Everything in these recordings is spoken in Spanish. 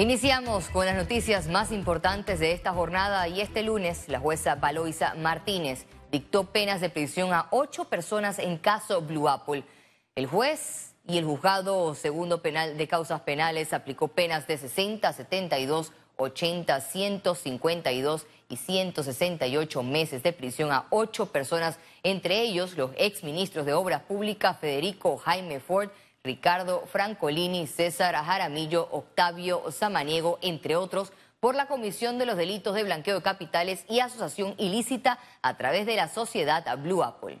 Iniciamos con las noticias más importantes de esta jornada y este lunes la jueza Valoisa Martínez dictó penas de prisión a ocho personas en caso Blue Apple. El juez y el juzgado segundo penal de causas penales aplicó penas de 60, 72, 80, 152 y 168 meses de prisión a ocho personas, entre ellos los exministros de Obras Públicas Federico Jaime Ford, Ricardo Francolini, César Jaramillo, Octavio Samaniego, entre otros, por la comisión de los delitos de blanqueo de capitales y asociación ilícita a través de la sociedad Blue Apple.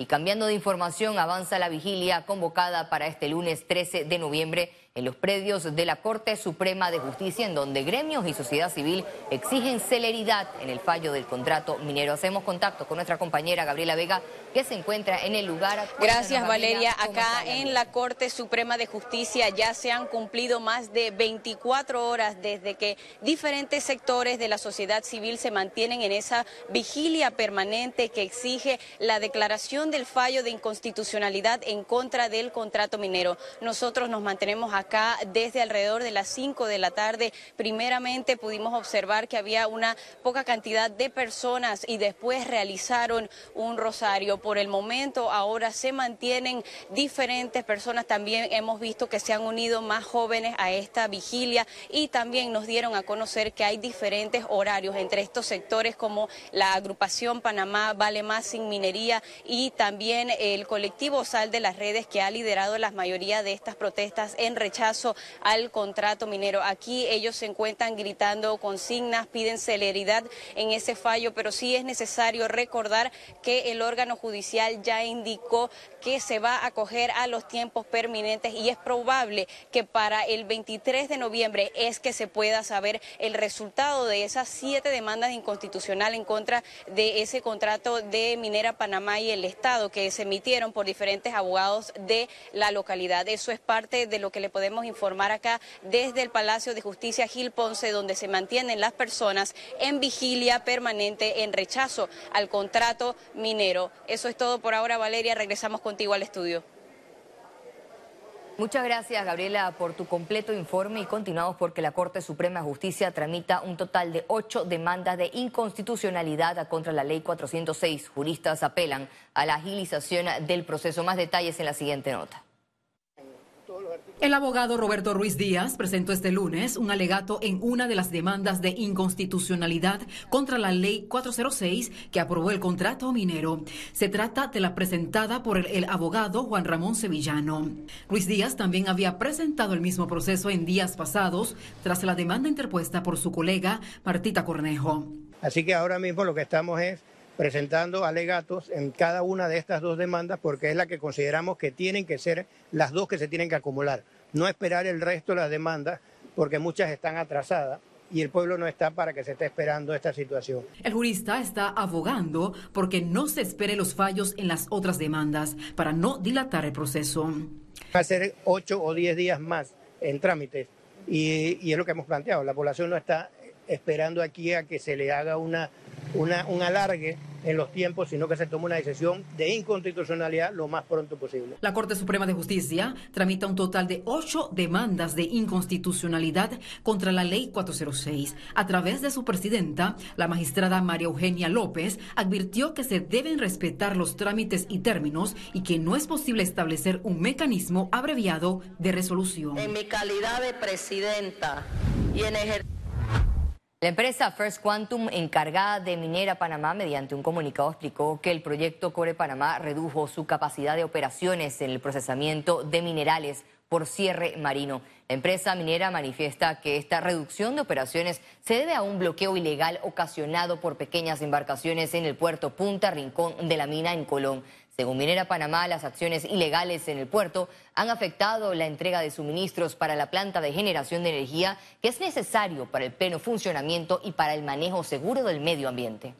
Y cambiando de información, avanza la vigilia convocada para este lunes 13 de noviembre en los predios de la Corte Suprema de Justicia, en donde gremios y sociedad civil exigen celeridad en el fallo del contrato minero. Hacemos contacto con nuestra compañera Gabriela Vega, que se encuentra en el lugar. Gracias, Valeria. Acá en la Corte Suprema de Justicia ya se han cumplido más de 24 horas desde que diferentes sectores de la sociedad civil se mantienen en esa vigilia permanente que exige la declaración del fallo de inconstitucionalidad en contra del contrato minero. Nosotros nos mantenemos acá desde alrededor de las 5 de la tarde. Primeramente pudimos observar que había una poca cantidad de personas y después realizaron un rosario. Por el momento ahora se mantienen diferentes personas. También hemos visto que se han unido más jóvenes a esta vigilia y también nos dieron a conocer que hay diferentes horarios entre estos sectores como la agrupación Panamá Vale Más Sin Minería y también el colectivo Sal de las Redes que ha liderado la mayoría de estas protestas en rechazo al contrato minero. Aquí ellos se encuentran gritando consignas, piden celeridad en ese fallo, pero sí es necesario recordar que el órgano judicial ya indicó que se va a acoger a los tiempos permanentes y es probable que para el 23 de noviembre es que se pueda saber el resultado de esas siete demandas inconstitucionales en contra de ese contrato de Minera Panamá y el Estado que se emitieron por diferentes abogados de la localidad. Eso es parte de lo que le podemos informar acá desde el Palacio de Justicia Gil Ponce, donde se mantienen las personas en vigilia permanente en rechazo al contrato minero. Eso es todo por ahora, Valeria. Regresamos contigo al estudio. Muchas gracias, Gabriela, por tu completo informe y continuamos porque la Corte Suprema de Justicia tramita un total de ocho demandas de inconstitucionalidad contra la Ley 406. Juristas apelan a la agilización del proceso. Más detalles en la siguiente nota. El abogado Roberto Ruiz Díaz presentó este lunes un alegato en una de las demandas de inconstitucionalidad contra la ley 406 que aprobó el contrato minero. Se trata de la presentada por el, abogado Juan Ramón Sevillano. Ruiz Díaz también había presentado el mismo proceso en días pasados tras la demanda interpuesta por su colega Martita Cornejo. Así que ahora mismo lo que estamos es presentando alegatos en cada una de estas dos demandas porque es la que consideramos que tienen que ser las dos que se tienen que acumular. No esperar el resto de las demandas porque muchas están atrasadas y el pueblo no está para que se esté esperando esta situación. El jurista está abogando porque no se espere los fallos en las otras demandas para no dilatar el proceso. Va a ser ocho o diez días más en trámites y, y es lo que hemos planteado. La población no está esperando aquí a que se le haga una una, un alargue en los tiempos, sino que se tome una decisión de inconstitucionalidad lo más pronto posible. La Corte Suprema de Justicia tramita un total de ocho demandas de inconstitucionalidad contra la Ley 406. A través de su presidenta, la magistrada María Eugenia López advirtió que se deben respetar los trámites y términos y que no es posible establecer un mecanismo abreviado de resolución. En mi calidad de presidenta y en ejercicio la empresa First Quantum, encargada de Minera Panamá, mediante un comunicado explicó que el proyecto Core Panamá redujo su capacidad de operaciones en el procesamiento de minerales por cierre marino. La empresa minera manifiesta que esta reducción de operaciones se debe a un bloqueo ilegal ocasionado por pequeñas embarcaciones en el puerto Punta Rincón de la mina en Colón. Según Minera Panamá, las acciones ilegales en el puerto han afectado la entrega de suministros para la planta de generación de energía que es necesario para el pleno funcionamiento y para el manejo seguro del medio ambiente.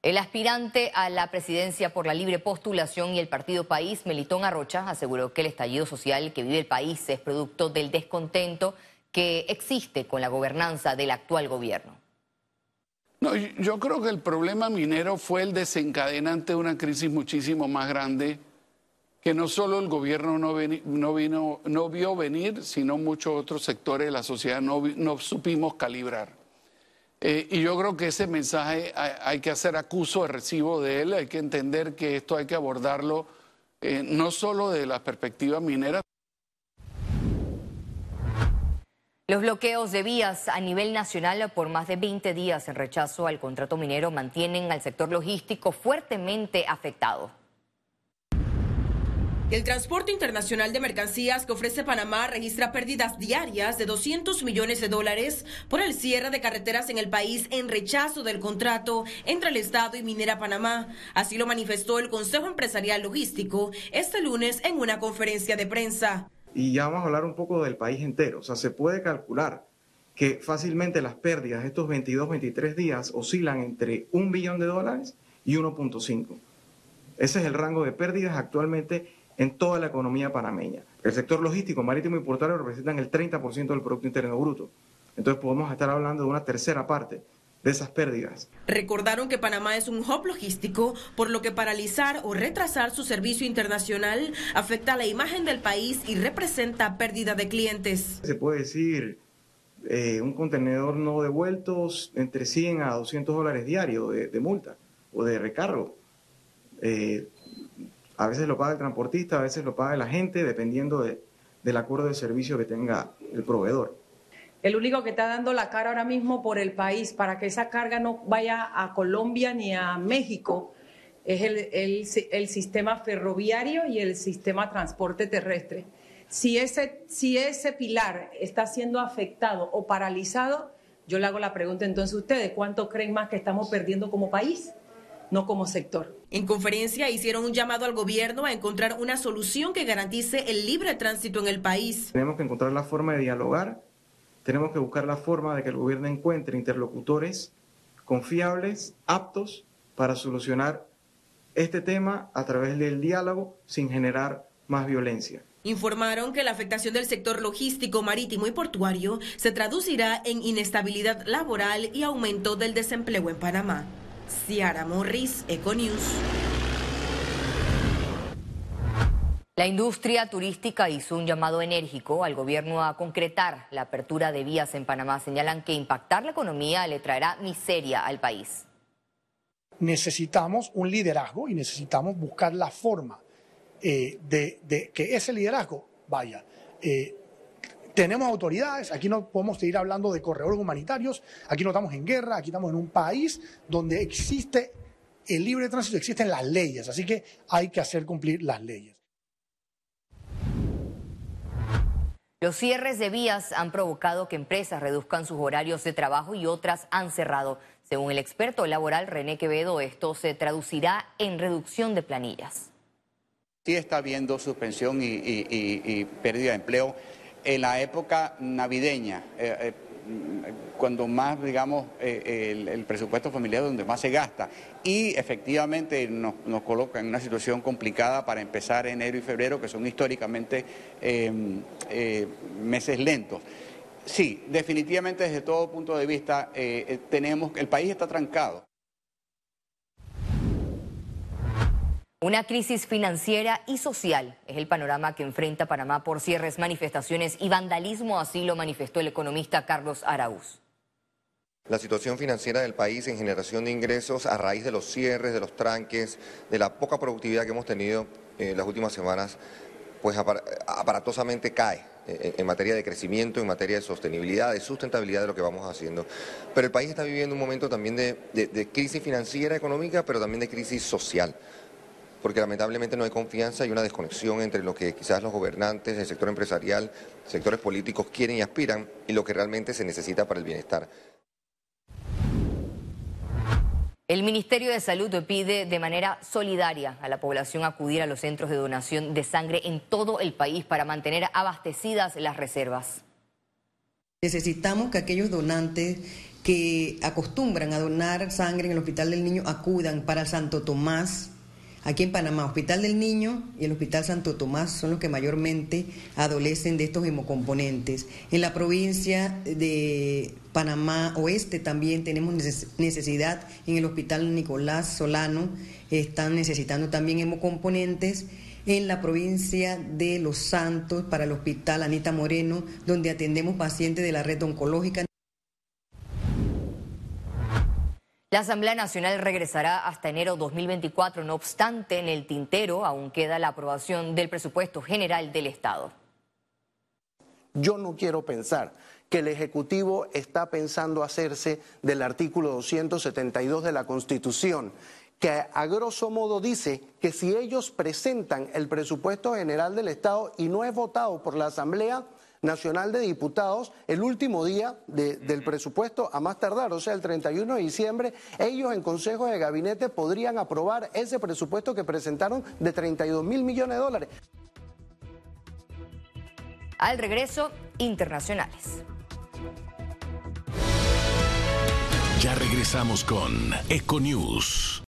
El aspirante a la presidencia por la libre postulación y el partido País, Melitón Arrocha, aseguró que el estallido social que vive el país es producto del descontento que existe con la gobernanza del actual gobierno. No, yo creo que el problema minero fue el desencadenante de una crisis muchísimo más grande que no solo el gobierno no, no, vino, no vio venir, sino muchos otros sectores de la sociedad no, no supimos calibrar. Eh, y yo creo que ese mensaje hay, que hacer acuso de recibo de él, hay que entender que esto hay que abordarlo eh, no solo de la perspectiva minera. Los bloqueos de vías a nivel nacional por más de 20 días en rechazo al contrato minero mantienen al sector logístico fuertemente afectado. El transporte internacional de mercancías que ofrece Panamá registra pérdidas diarias de 200 millones de dólares por el cierre de carreteras en el país en rechazo del contrato entre el Estado y Minera Panamá. Así lo manifestó el Consejo Empresarial Logístico este lunes en una conferencia de prensa. Y ya vamos a hablar un poco del país entero. O sea, se puede calcular que fácilmente las pérdidas de estos 22, 23 días oscilan entre un billón de dólares y 1.5. Ese es el rango de pérdidas actualmente en toda la economía panameña. El sector logístico, marítimo y portuario representan el 30% del Producto Interno Bruto. Entonces podemos estar hablando de una tercera parte de esas pérdidas. Recordaron que Panamá es un hub logístico, por lo que paralizar o retrasar su servicio internacional afecta a la imagen del país y representa pérdida de clientes. Se puede decir eh, un contenedor no devuelto entre 100 a 200 dólares diarios de, multa o de recargo. Eh, a veces lo paga el transportista, a veces lo paga la gente, dependiendo del acuerdo de servicio que tenga el proveedor. El único que está dando la cara ahora mismo por el país para que esa carga no vaya a Colombia ni a México es el, sistema ferroviario y el sistema transporte terrestre. Si ese, si ese pilar está siendo afectado o paralizado, yo le hago la pregunta entonces a ustedes, ¿cuánto creen más que estamos perdiendo como país? no como sector. En conferencia hicieron un llamado al gobierno a encontrar una solución que garantice el libre tránsito en el país. Tenemos que encontrar la forma de dialogar, tenemos que buscar la forma de que el gobierno encuentre interlocutores confiables, aptos para solucionar este tema a través del diálogo sin generar más violencia. Informaron que la afectación del sector logístico, marítimo y portuario se traducirá en inestabilidad laboral y aumento del desempleo en Panamá. Ciara Morris, Econews. La industria turística hizo un llamado enérgico al gobierno a concretar la apertura de vías en Panamá. Señalan que impactar la economía le traerá miseria al país. Necesitamos un liderazgo y necesitamos buscar la forma eh, de, que ese liderazgo vaya. Eh, tenemos autoridades, aquí no podemos seguir hablando de corredores humanitarios, aquí no estamos en guerra, aquí estamos en un país donde existe el libre tránsito, existen las leyes, así que hay que hacer cumplir las leyes. Los cierres de vías han provocado que empresas reduzcan sus horarios de trabajo y otras han cerrado. Según el experto laboral René Quevedo, esto se traducirá en reducción de planillas. Sí está habiendo suspensión y, pérdida de empleo en la época navideña, eh, eh, cuando más, digamos, eh, el, presupuesto familiar donde más se gasta. Y efectivamente nos, coloca en una situación complicada para empezar enero y febrero, que son históricamente em, meses lentos. Sí, definitivamente desde todo punto de vista tenemos, el país está trancado. Una crisis financiera y social es el panorama que enfrenta Panamá por cierres, manifestaciones y vandalismo, así lo manifestó el economista Carlos Araúz. La situación financiera del país en generación de ingresos a raíz de los cierres, de los tranques, de la poca productividad que hemos tenido en las últimas semanas, pues aparatosamente cae en materia de crecimiento, en materia de sostenibilidad, de sustentabilidad de lo que vamos haciendo. Pero el país está viviendo un momento también de, de crisis financiera, económica, pero también de crisis social porque lamentablemente no hay confianza y una desconexión entre lo que quizás los gobernantes, el sector empresarial, sectores políticos quieren y aspiran y lo que realmente se necesita para el bienestar. El Ministerio de Salud pide de manera solidaria a la población acudir a los centros de donación de sangre en todo el país para mantener abastecidas las reservas. Necesitamos que aquellos donantes que acostumbran a donar sangre en el Hospital del Niño acudan para Santo Tomás, Aquí en Panamá, Hospital del Niño y el Hospital Santo Tomás son los que mayormente adolecen de estos hemocomponentes. En la provincia de Panamá Oeste también tenemos necesidad en el Hospital Nicolás Solano, están necesitando también hemocomponentes. En la provincia de Los Santos, para el Hospital Anita Moreno, donde atendemos pacientes de la red oncológica. La Asamblea Nacional regresará hasta enero 2024, no obstante, en el tintero aún queda la aprobación del presupuesto general del Estado. Yo no quiero pensar que el Ejecutivo está pensando hacerse del artículo 272 de la Constitución, que a grosso modo dice que si ellos presentan el presupuesto general del Estado y no es votado por la Asamblea, Nacional de Diputados el último día del presupuesto a más tardar, o sea, el 31 de diciembre, ellos en Consejo de Gabinete podrían aprobar ese presupuesto que presentaron de 32 mil millones de dólares. Al regreso, internacionales. Ya regresamos con Econews.